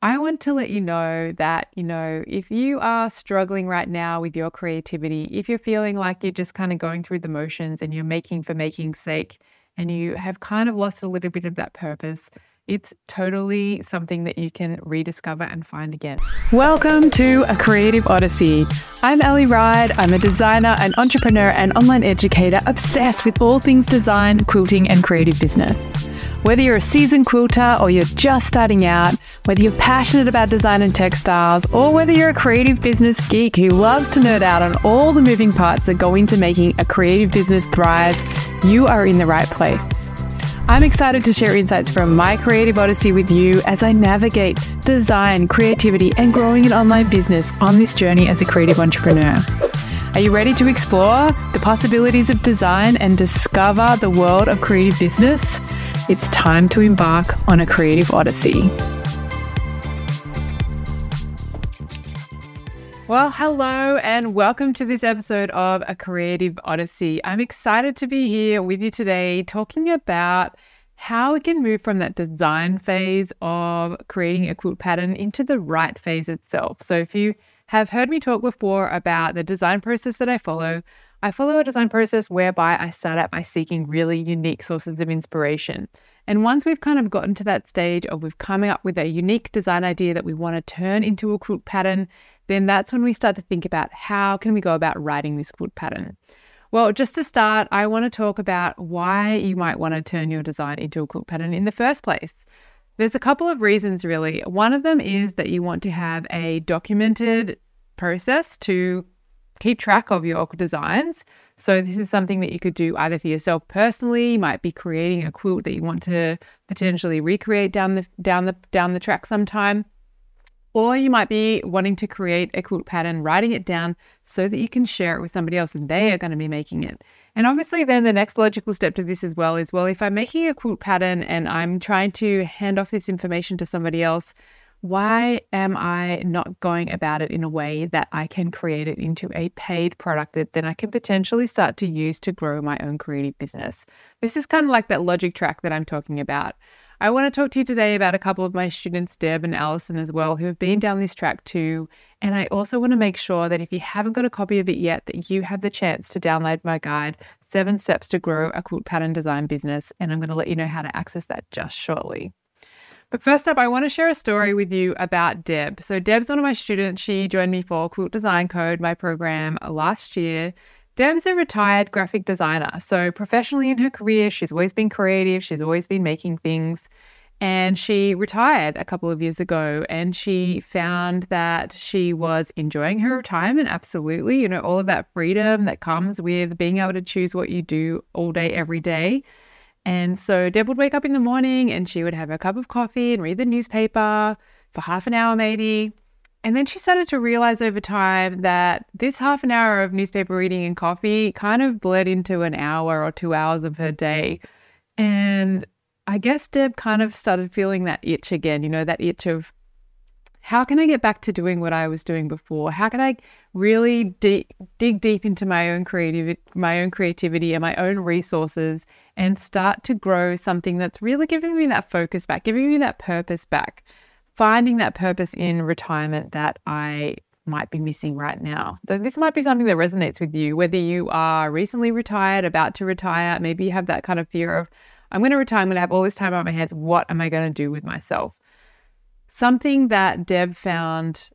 I want to let you know that, you know, if you are struggling right now with your creativity, if you're feeling like you're just kind of going through the motions and you're making for making's sake, and you have kind of lost a little bit of that purpose, it's totally something that you can rediscover and find again. Welcome to A Creative Odyssey. I'm Ellie Ride. I'm a designer, an entrepreneur, and online educator obsessed with all things design, quilting, and creative business. Whether you're a seasoned quilter or you're just starting out, whether you're passionate about design and textiles, or whether you're a creative business geek who loves to nerd out on all the moving parts that go into making a creative business thrive, you are in the right place. I'm excited to share insights from my creative odyssey with you as I navigate design, creativity, and growing an online business on this journey as a creative entrepreneur. Are you ready to explore the possibilities of design and discover the world of creative business? It's time to embark on a creative odyssey. Well, hello and welcome to this episode of A Creative Odyssey. I'm excited to be here with you today talking about how we can move from that design phase of creating a quilt pattern into the write phase itself. So, if you have heard me talk before about the design process that I follow, I follow a design process whereby I start out by seeking really unique sources of inspiration. And once we've kind of gotten to that stage of we've coming up with a unique design idea that we want to turn into a quilt pattern, then that's when we start to think about how can we go about writing this quilt pattern. Well, just to start, I want to talk about why you might want to turn your design into a quilt pattern in the first place. There's a couple of reasons, really. One of them is that you want to have a documented process to keep track of your designs. So this is something that you could do either for yourself personally. You might be creating a quilt that you want to potentially recreate down the down the down the track sometime. Or you might be wanting to create a quilt pattern, writing it down so that you can share it with somebody else and they are going to be making it. And obviously, then the next logical step to this as well is well, if I'm making a quilt pattern and I'm trying to hand off this information to somebody else, Mm-hmm. why am I not going about it in a way that I can create it into a paid product that then I can potentially start to use to grow my own creative business? This is kind of like that logic track that I'm talking about. I want to talk to you today about a couple of my students, Deb and Allison, as well, who have been down this track too. And I also want to make sure that if you haven't got a copy of it yet, that you have the chance to download my guide, Seven Steps to Grow a Quilt Pattern Design Business. And I'm going to let you know how to access that just shortly. But first up, I want to share a story with you about Deb. So, Deb's one of my students. She joined me for Quilt Design Code, my program, last year. Deb's a retired graphic designer. So, professionally in her career, she's always been creative, she's always been making things. And she retired a couple of years ago and she found that she was enjoying her retirement. Absolutely. You know, all of that freedom that comes with being able to choose what you do all day, every day. And so Deb would wake up in the morning and she would have a cup of coffee and read the newspaper for half an hour, maybe. And then she started to realize over time that this half an hour of newspaper reading and coffee kind of bled into an hour or two hours of her day. And I guess Deb kind of started feeling that itch again, you know, that itch of how can I get back to doing what I was doing before? How can I really dig deep into my own creative my own creativity and my own resources and start to grow something that's really giving me that focus back, giving me that purpose back, finding that purpose in retirement that I might be missing right now. So this might be something that resonates with you, whether you are recently retired, about to retire, maybe you have that kind of fear of I'm going to retire, I'm going to have all this time on my hands. What am I going to do with myself? Something that Deb found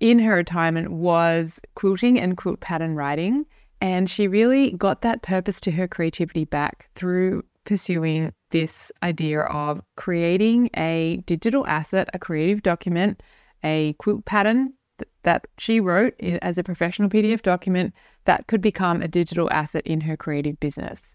in her retirement was quilting and quilt pattern writing. And she really got that purpose to her creativity back through pursuing this idea of creating a digital asset, a creative document, a quilt pattern that she wrote as a professional PDF document that could become a digital asset in her creative business.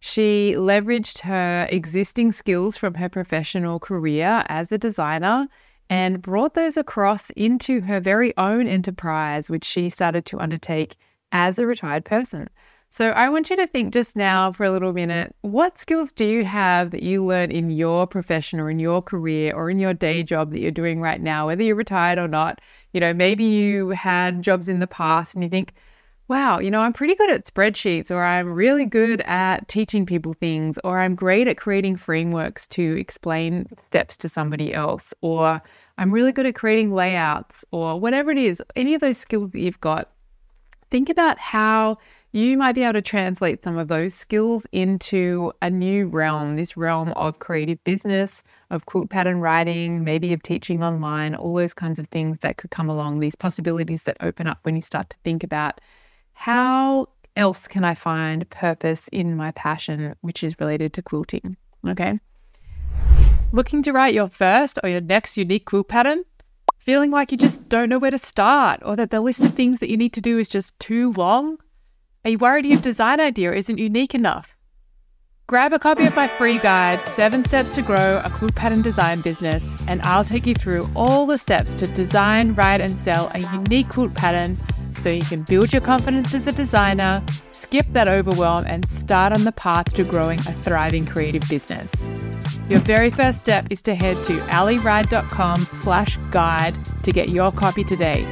She leveraged her existing skills from her professional career as a designer and brought those across into her very own enterprise, which she started to undertake as a retired person. So I want you to think just now for a little minute what skills do you have that you learned in your profession or in your career or in your day job that you're doing right now, whether you're retired or not? You know, maybe you had jobs in the past and you think, wow, you know, I'm pretty good at spreadsheets, or I'm really good at teaching people things, or I'm great at creating frameworks to explain steps to somebody else, or I'm really good at creating layouts or whatever it is, any of those skills that you've got, think about how you might be able to translate some of those skills into a new realm, this realm of creative business, of quilt pattern writing, maybe of teaching online, all those kinds of things that could come along, these possibilities that open up when you start to think about how else can I find purpose in my passion, which is related to quilting. Okay. Looking to write your first or your next unique quilt pattern? Feeling like you just don't know where to start or that the list of things that you need to do is just too long? Are you worried your design idea isn't unique enough? Grab a copy of my free guide, Seven Steps to Grow a Quilt Pattern Design Business, and I'll take you through all the steps to design, write, and sell a unique quilt pattern so you can build your confidence as a designer, skip that overwhelm, and start on the path to growing a thriving creative business. Your very first step is to head to aliride.com slash guide to get your copy today.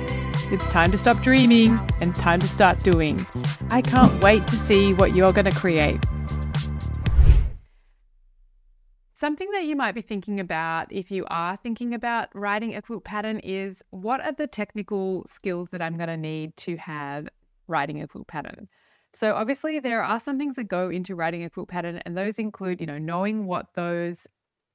It's time to stop dreaming and time to start doing. I can't wait to see what you're going to create. Something that you might be thinking about if you are thinking about writing a quilt pattern is what are the technical skills that I'm going to need to have writing a quilt pattern? So obviously there are some things that go into writing a quilt pattern and those include, you know, knowing what those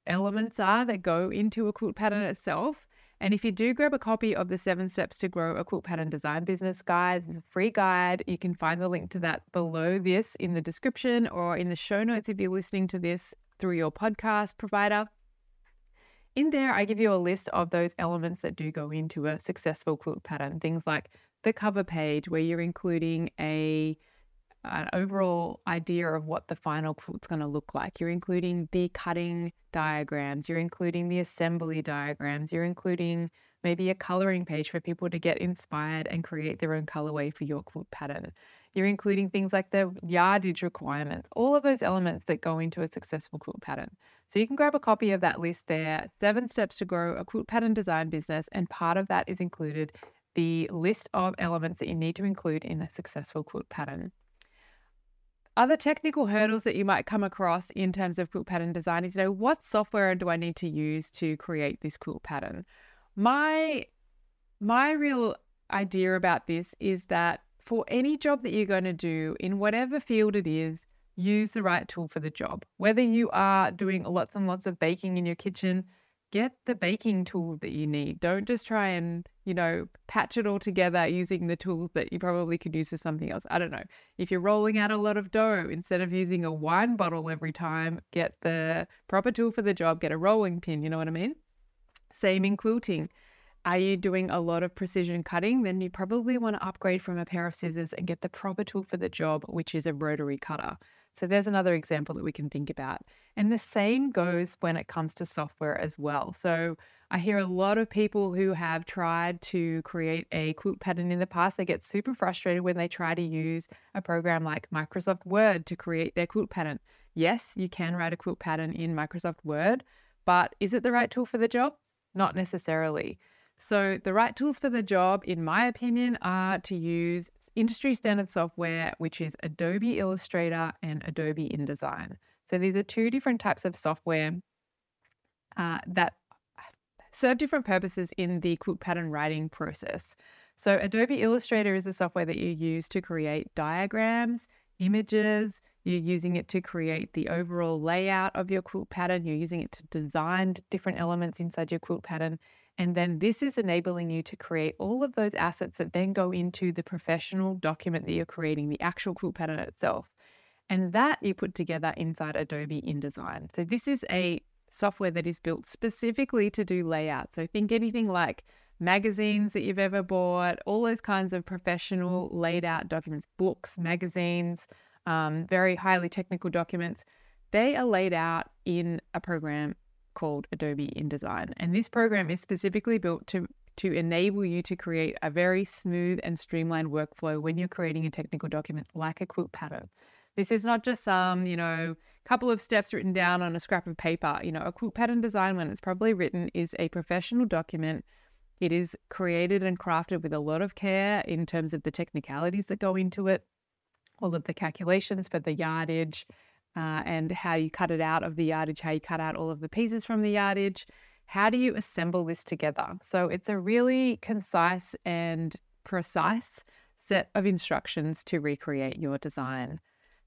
elements are that go into a quilt pattern itself. And if you do grab a copy of the seven steps to grow a quilt pattern design business guide, it's a free guide. You can find the link to that below this in the description or in the show notes if you're listening to this through your podcast provider. In there, I give you a list of those elements that do go into a successful quilt pattern. Things like the cover page, where you're including a an overall idea of what the final quilt's going to look like. You're including the cutting diagrams, you're including the assembly diagrams, you're including maybe a coloring page for people to get inspired and create their own colorway for your quilt pattern. You're including things like the yardage requirements, all of those elements that go into a successful quilt pattern. So you can grab a copy of that list there, Seven Steps to Grow a Quilt Pattern Design Business, and part of that is included the list of elements that you need to include in a successful quilt pattern. Other technical hurdles that you might come across in terms of quilt pattern design is, you know, what software do I need to use to create this quilt pattern? My my real idea about this is that for any job that you're going to do in whatever field it is, use the right tool for the job. Whether you are doing lots and lots of baking in your kitchen, get the baking tool that you need. Don't just try and, you know, patch it all together using the tools that you probably could use for something else. I don't know. If you're rolling out a lot of dough, instead of using a wine bottle every time, get the proper tool for the job, get a rolling pin, you know what I mean? Same in quilting. Are you doing a lot of precision cutting? Then you probably want to upgrade from a pair of scissors and get the proper tool for the job, which is a rotary cutter. So there's another example that we can think about. And the same goes when it comes to software as well. So I hear a lot of people who have tried to create a quilt pattern in the past. They get super frustrated when they try to use a program like Microsoft Word to create their quilt pattern. Yes, you can write a quilt pattern in Microsoft Word, but is it the right tool for the job? Not necessarily. So, the right tools for the job, in my opinion, are to use industry standard software, which is Adobe Illustrator and Adobe InDesign. So these are two different types of software uh, that serve different purposes in the quilt pattern writing process. So Adobe Illustrator is the software that you use to create diagrams, images, you're using it to create the overall layout of your quilt pattern, you're using it to design different elements inside your quilt pattern, and then this is enabling you to create all of those assets that then go into the professional document that you're creating, the actual quilt pattern itself. And that you put together inside Adobe InDesign. So this is a software that is built specifically to do layout. So think anything like magazines that you've ever bought, all those kinds of professional laid out documents, books, magazines, um, very highly technical documents. They are laid out in a program called Adobe InDesign. And this program is specifically built to to enable you to create a very smooth and streamlined workflow when you're creating a technical document like a quilt pattern. This is not just some, you know, couple of steps written down on a scrap of paper. You know, a quilt pattern design, when it's probably written, is a professional document. It is created and crafted with a lot of care in terms of the technicalities that go into it, all of the calculations for the yardage, uh, and how you cut it out of the yardage, how you cut out all of the pieces from the yardage, how do you assemble this together? So it's a really concise and precise set of instructions to recreate your design.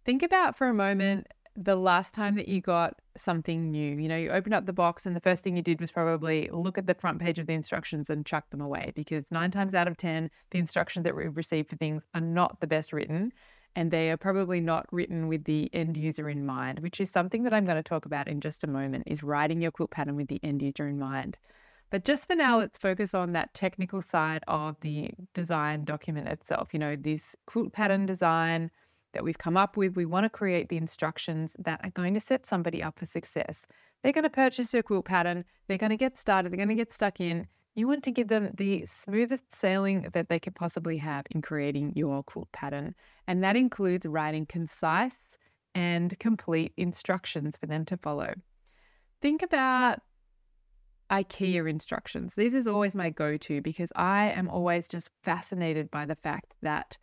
Think about for a moment the last time that you got something new. You know, you opened up the box and the first thing you did was probably look at the front page of the instructions and chuck them away because nine times out of 10, the instructions that we receive for things are not the best written and they are probably not written with the end user in mind, which is something that I'm going to talk about in just a moment is writing your quilt pattern with the end user in mind. But just for now, mm-hmm. let's focus on that technical side of the design document itself. You know, this quilt pattern design, that we've come up with. We want to create the instructions that are going to set somebody up for success. They're going to purchase your quilt pattern, they're going to get started, they're going to get stuck in. You want to give them the smoothest sailing that they could possibly have in creating your quilt pattern. And that includes writing concise and complete instructions for them to follow. Think about mm. IKEA instructions. This is always my go to because I am always just fascinated by the fact that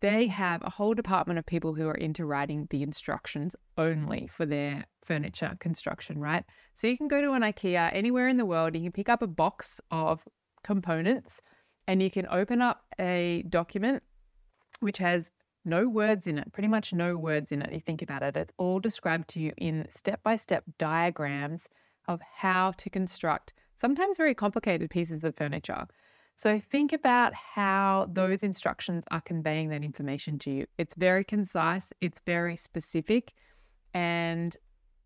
they have a whole department of people who are into writing the instructions only for their furniture construction, right? So you can go to an IKEA anywhere in the world, you can pick up a box of components and you can open up a document which has no words in it, pretty much no words in it. You think about it, it's all described to you in step by step diagrams of how to construct sometimes very complicated pieces of furniture. So think about how mm. those instructions are conveying that information to you. It's very concise, it's very specific, and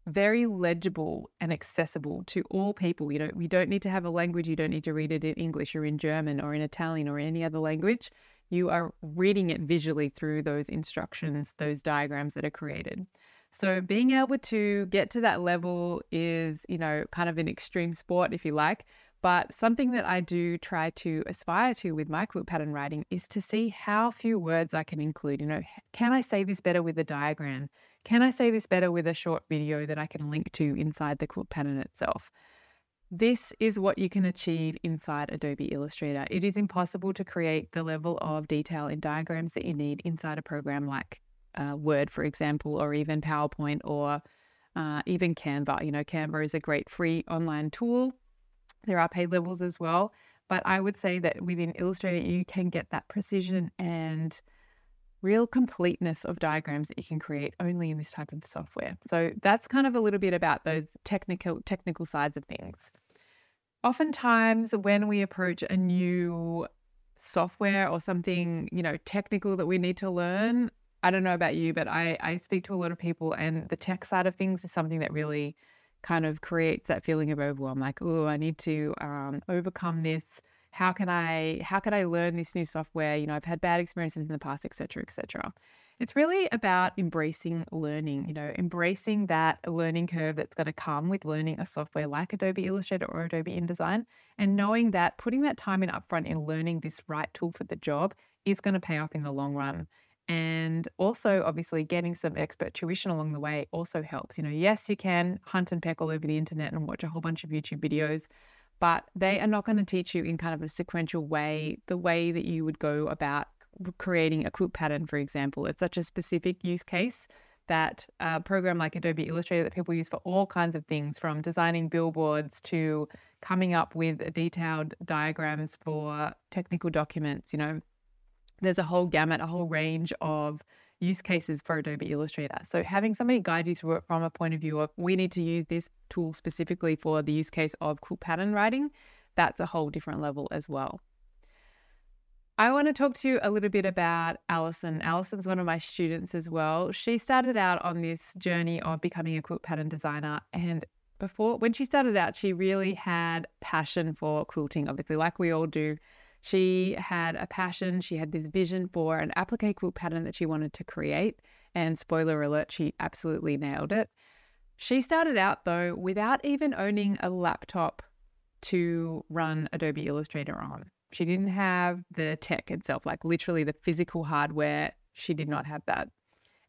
very legible and accessible to all people. You know, we don't need to have a language, you don't need to read it in English or in German or in Italian or in any other language. You are reading it visually through those instructions, those diagrams that are created. So being able to get to that level is, you know, kind of an extreme sport, if you like. But something that I do try to aspire to with my quilt pattern writing is to see how few words I can include. You know, can I say this better with a diagram? Can I say this better with a short video that I can link to inside the quilt pattern itself? This is what you can achieve inside Adobe Illustrator. It is impossible to create the level of detail in diagrams that you need inside a program like uh, Word, for example, or even PowerPoint or uh, even Canva. You know, Canva is a great free online tool there are paid levels as well. But I would say that within Illustrator, you can get that precision and real completeness of diagrams that you can create only in this type of software. So that's kind of a little bit about those technical technical sides of things. Oftentimes when we approach a new software or something, you know, technical that we need to learn, I don't know about you, but I, I speak to a lot of people and the tech side of things is something that really kind of creates that feeling of overwhelm like oh i need to um, overcome this. How can i how can i learn this new software? You know i've had bad experiences in the past etc etc it's really about embracing learning you know embracing that learning curve that's going to come with learning a software like adobe illustrator or adobe indesign and knowing that putting that time in upfront in learning this right tool for the job is going to pay off in the long run and also, obviously, getting some expert tuition along the way also helps. You know, yes, you can hunt and peck all over the internet and watch a whole bunch of YouTube videos, but they are not going to teach you in kind of a sequential way, the way that you would go about creating a quilt pattern, for example. It's such a specific use case that a program like Adobe Illustrator that people use for all kinds of things from designing billboards to coming up with detailed diagrams for technical documents, you know, there's a whole gamut, a whole mm-hmm. range of use cases for Adobe Illustrator. So having somebody guide you through it from a point of view of we need to use this tool specifically for the use case of quilt pattern writing, that's a whole different level as well. I want to talk to you a little bit about Alison. Alison's one of my students as well. She started out on this journey of becoming a quilt pattern designer and before when she started out she really had passion for quilting obviously like we all do she had a passion, she had this vision for an applique quilt pattern that she wanted to create. And spoiler alert, she absolutely nailed it. She started out though without even owning a laptop to run Adobe Illustrator on. She didn't have the tech itself, like literally the physical hardware. She did not have that.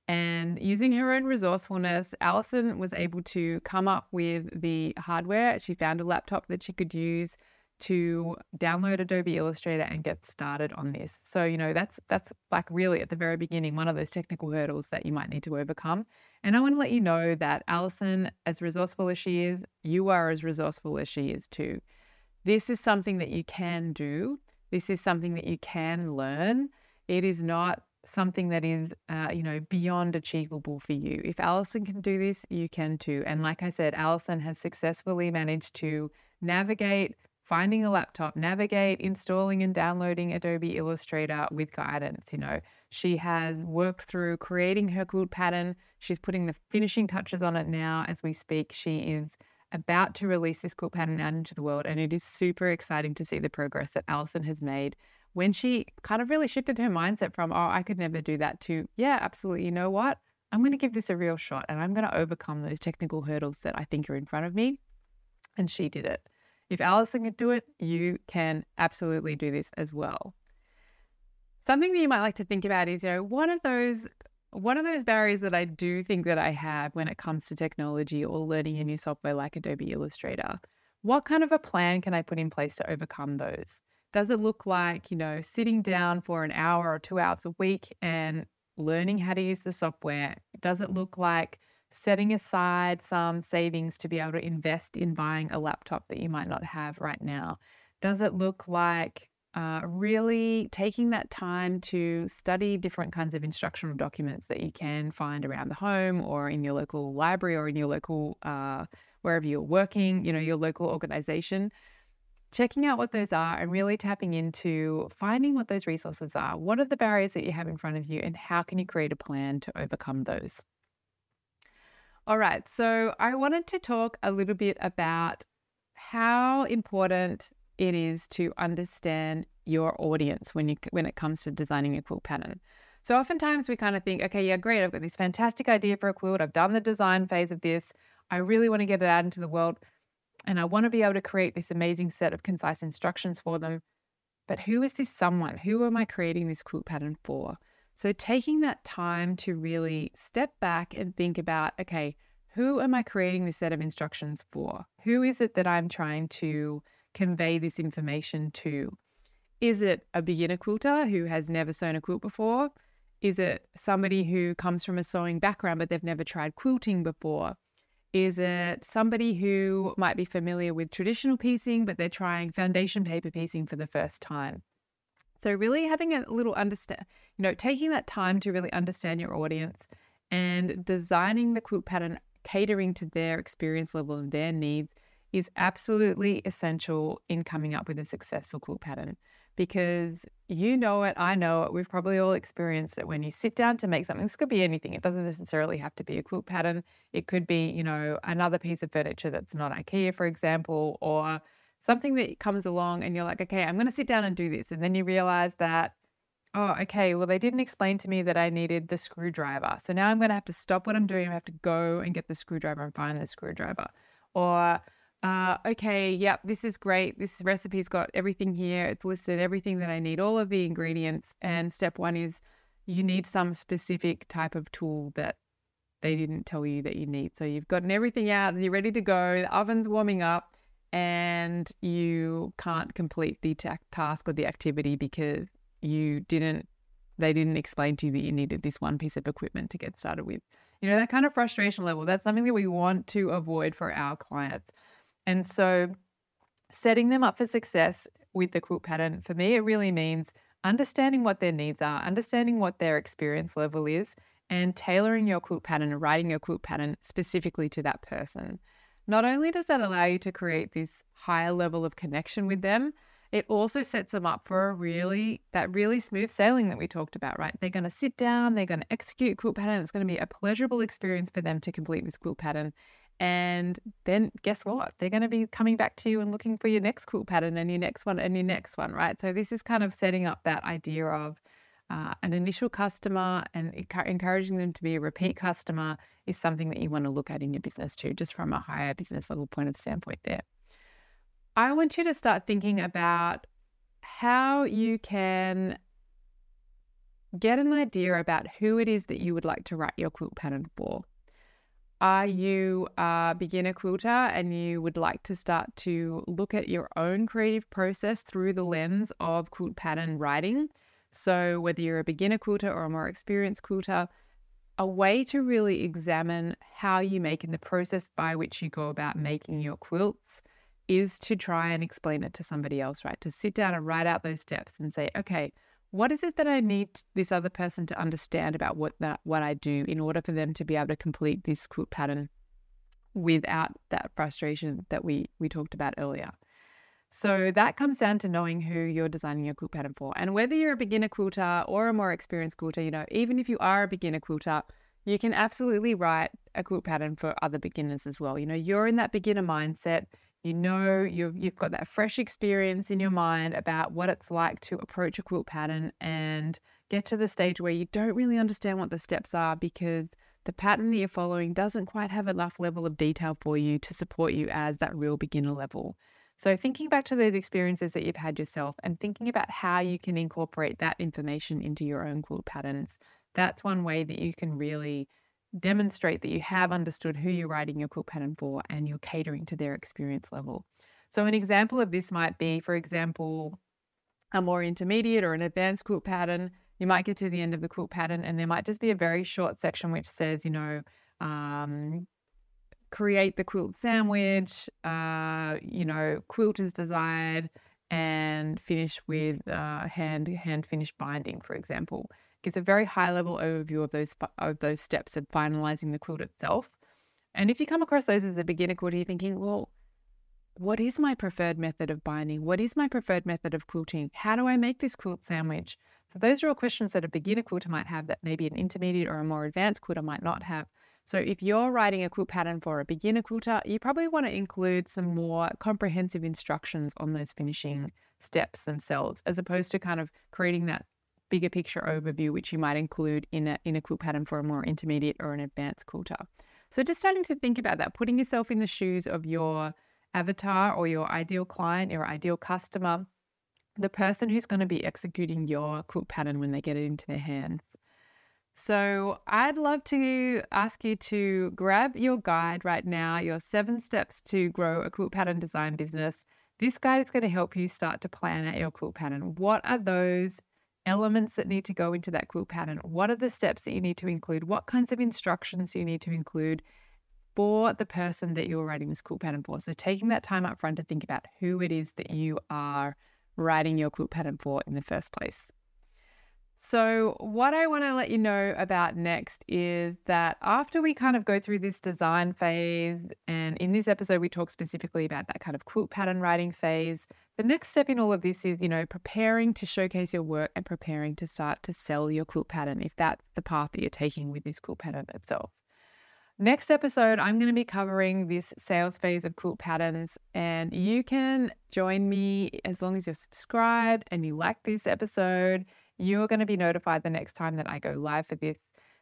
And using her own resourcefulness, Allison was able to come up with the hardware. She found a laptop that she could use to download Adobe Illustrator and get started on this. So, you know, that's that's like really at the very beginning one of those technical hurdles that you might need to overcome. And I want to let you know that Alison, as resourceful as she is, you are as resourceful as she is too. This is something that you can do. This is something that you can learn. It is not something that is, uh, you know, beyond achievable for you. If Alison can do this, you can too. And like I said, Alison has successfully managed to navigate finding a laptop, navigate installing and downloading Adobe Illustrator with guidance. You know, she has worked through creating her quilt pattern. She's putting the finishing touches on it now as we speak. She is about to release this quilt pattern out into the world, and it is super exciting to see the progress that Alison has made when she kind of really shifted her mindset from, oh, I could never do that to, yeah, absolutely. You know what? I'm going to give this a real shot and I'm going to overcome those technical hurdles that I think are in front of me. And she did it. If Alison can do it, you can absolutely do this as well. Something that you might like to think about is, you know, one of those one of those barriers that I do think that I have when it comes to technology or learning a new software like Adobe Illustrator. What kind of a plan can I put in place to overcome those? Does it look like, you know, sitting down for an hour or two hours a week and learning how to use the software? Does it look like setting aside some savings to be able to invest in buying a laptop that you might not have right now? Does it look like uh, really taking that time to study different kinds of instructional documents that you can find around the home or in your local library or in your local, uh, wherever you're working, you know, your local organization? Checking out what those are and really tapping into finding what those resources are. What are the barriers that you have in front of you, and how can you create a plan to overcome those? All right, so I wanted to talk a little bit about how important it is to understand your audience when you when it comes to designing a quilt pattern. So oftentimes we kind of think, okay, yeah, great, I've got this fantastic idea for a quilt. I've done the design phase of this. I really want to get it out into the world and I want to be able to create this amazing set of concise instructions for them. But who is this someone? Who am I creating this quilt pattern for? So, taking that time to really step back and think about okay, who am I creating this set of instructions for? Who is it that I'm trying to convey this information to? Is it a beginner quilter who has never sewn a quilt before? Is it somebody who comes from a sewing background but they've never tried quilting before? Is it somebody who might be familiar with traditional piecing but they're trying foundation paper piecing for the first time? So, really having a little understand, you know, taking that time to really understand your audience and designing the quilt pattern catering to their experience level and their needs is absolutely essential in coming up with a successful quilt pattern because you know it, I know it, we've probably all experienced it when you sit down to make something. This could be anything. It doesn't necessarily have to be a quilt pattern. It could be, you know, another piece of furniture that's not IKEA, for example, or something that comes along and you're like, okay, I'm going to sit down and do this. And then you realize that, oh, okay, well, they didn't explain to me that I needed the screwdriver. So now I'm going to have to stop what I'm doing. I have to go and get the screwdriver and find the screwdriver. Or, uh, okay, yep, this is great. This recipe's got everything here. It's listed everything that I need, all of the ingredients. And step one is you need some specific type of tool that they didn't tell you that you need. So you've gotten everything out and you're ready to go. The oven's warming up and you can't complete the ta- task or the activity because you didn't they didn't explain to you that you needed this one piece of equipment to get started with. You know, that kind of frustration level, that's something that we want to avoid for our clients. And so setting them up for success with the quilt pattern, for me, it really means understanding what their needs are, understanding what their experience level is, and tailoring your quilt pattern writing your quilt pattern specifically to that person. Not only does that allow you to create this higher level of connection with them, it also sets them up for a really that really smooth sailing that we talked about, right? They're going to sit down, they're going to execute quilt pattern. It's going to be a pleasurable experience for them to complete this quilt pattern. And then guess what? They're going to be coming back to you and looking for your next quilt pattern and your next one and your next one, right? So this is kind of setting up that idea of uh, an initial customer and encouraging them to be a repeat customer is something that you want to look at in your business too, just from a higher business level point of standpoint there. I want you to start thinking about how you can get an idea about who it is that you would like to write your quilt pattern for. Are you a beginner quilter and you would like to start to look at your own creative process through the lens of quilt pattern writing? So, whether you're a beginner quilter or a more experienced quilter, a way to really examine how you make and the process by which you go about making your quilts is to try and explain it to somebody else, right? To sit down and write out those steps and say, okay, what is it that I need this other person to understand about what that what I do in order for them to be able to complete this quilt pattern without that frustration that we we talked about earlier. So that comes down to knowing who you're designing your quilt pattern for. And whether you're a beginner quilter or a more experienced quilter, you know, even if you are a beginner quilter, you can absolutely write a quilt pattern for other beginners as well. You know, you're in that beginner mindset. You know, you've, you've got that fresh experience in your mind about what it's like to approach a quilt pattern and get to the stage where you don't really understand what the steps are because the pattern that you're following doesn't quite have enough level of detail for you to support you as that real beginner level. So, thinking back to those experiences that you've had yourself and thinking about how you can incorporate that information into your own quilt patterns, that's one way that you can really demonstrate that you have understood who you're writing your quilt pattern for and you're catering to their experience level. So, an example of this might be, for example, a more intermediate or an advanced quilt pattern. You might get to the end of the quilt pattern and there might just be a very short section which says, you know, um, create the quilt sandwich, uh, you know, quilt is desired, and finish with uh, hand hand finished binding, for example. Gives a very high level overview of those of those steps of finalizing the quilt itself. And if you come across those as a beginner quilter, you're thinking, well, what is my preferred method of binding? What is my preferred method of quilting? How do I make this quilt sandwich? So those are all questions that a beginner quilter might have that maybe an intermediate or a more advanced quilter might not have. So if you're writing a quilt pattern for a beginner quilter, you probably want to include some more comprehensive instructions on those finishing steps themselves, as opposed to kind of creating that bigger picture overview, which you might include in a, in a quilt pattern for a more intermediate or an advanced quilter. So just starting to think about that, putting yourself in the shoes of your avatar or your ideal client, your ideal customer, the person who's going to be executing your quilt pattern when they get it into their hands. So, I'd love to ask you to grab your guide right now, your seven steps to grow a quilt pattern design business. This guide is going to help you start to plan out your quilt pattern. What are those elements that need to go into that quilt pattern? What are the steps that you need to include? What kinds of instructions you need to include for the person that you're writing this quilt pattern for? So, taking that time up front to think about who it is that you are writing your quilt pattern for in the first place. So, what I want to let you know about next is that after we kind of go through this design phase, and in this episode, we talk specifically about that kind of quilt pattern writing phase, the next step in all of this is, you know, preparing to showcase your work and preparing to start to sell your quilt pattern if that's the path that you're taking with this quilt pattern itself. Next episode, I'm going to be covering this sales phase of quilt patterns, and you can join me as long as you're subscribed and you like this episode you're going to be notified the next time that I go live for this.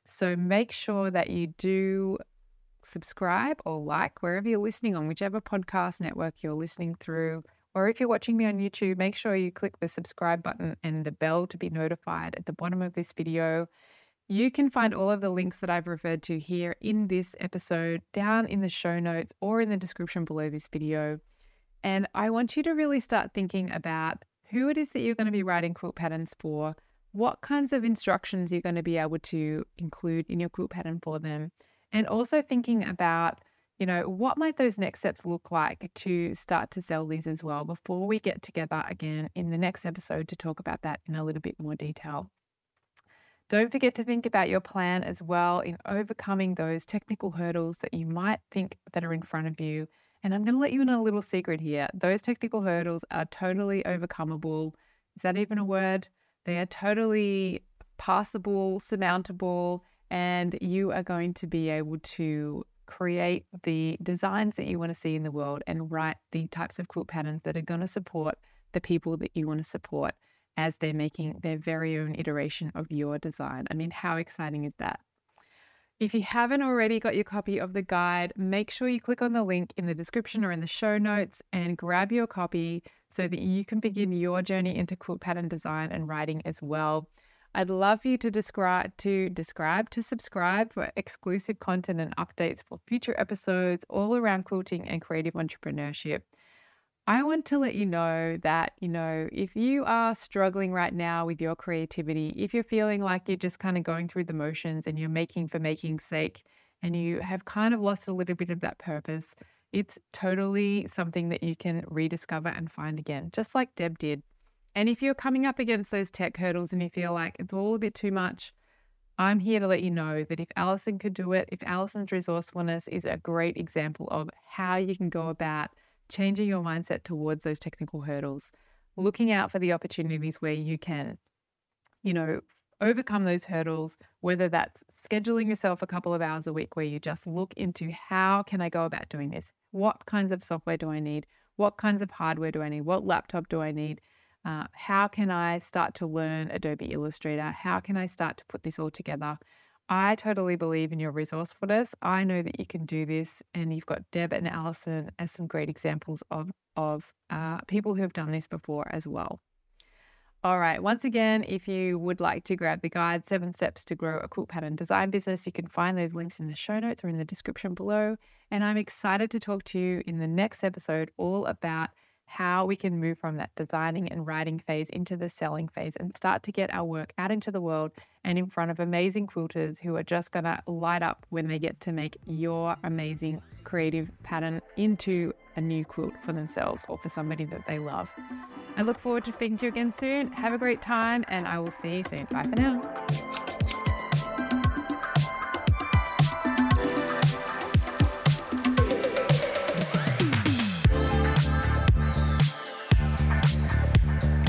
So make sure that you do subscribe or like wherever you're listening on, whichever podcast network you're listening through. Or if you're watching me on YouTube, make sure you click the subscribe button and the bell to be notified at the bottom of this video. You can find all of the links that I've referred to here in this episode down in the show notes or in the description below this video. And I want you to really start thinking about who it is that you're going to be writing quilt patterns for, what kinds of instructions you're going to be able to include in your quilt pattern for them, and also thinking about, you know, what might those next steps look like to start to sell these as well before we get together again in the next episode to talk about that in a little bit more detail. Don't forget to think about your plan as well in overcoming those technical hurdles that you might think that are in front of you and I'm going to let you in a little secret here. Those technical hurdles are totally overcomeable. Is that even a word? They are totally passable, surmountable, and you are going to be able to create the designs that you want to see in the world and write the types of quilt patterns that are going to support the people that you want to support as they're making their very own iteration of your design. I mean, how exciting is that? If you haven't already got your copy of the guide, make sure you click on the link in the description or in the show notes and grab your copy so that you can begin your journey into quilt pattern design and writing as well. I'd love for you to describe to describe to subscribe for exclusive content and updates for future episodes all around quilting and creative entrepreneurship. I want to let you know that, you know, if you are struggling right now with your creativity, if you're feeling like you're just kind of going through the motions and you're making for making's sake and you have kind of lost a little bit of that purpose, it's totally something that you can rediscover and find again, just like Deb did. And if you're coming up against those tech hurdles and you feel like it's all a bit too much, I'm here to let you know that if Alison could do it, if Alison's resourcefulness is a great example of how you can go about changing your mindset towards those technical hurdles, looking out for the opportunities where you can, you know, overcome those hurdles, whether that's scheduling yourself a couple of hours a week where you just look into how can I go about doing this? What kinds of software do I need? What kinds of hardware do I need? What laptop do I need? Uh, how can I start to learn Adobe Illustrator? How can I start to put this all together? I totally believe in your resourcefulness. I know that you can do this, and you've got Deb and Allison as some great examples of of uh, people who have done this before as well. All right. Once again, if you would like to grab the guide, Seven Steps to Grow a Quilt Pattern Design Business, you can find those links in the show notes or in the description below. And I'm excited to talk to you in the next episode all about how we can move from that designing and writing phase into the selling phase and start to get our work out into the world and in front of amazing quilters who are just going to light up when they get to make your amazing creative pattern into a new quilt for themselves or for somebody that they love. I look forward to speaking to you again soon. Have a great time, and I will see you soon. Bye for now.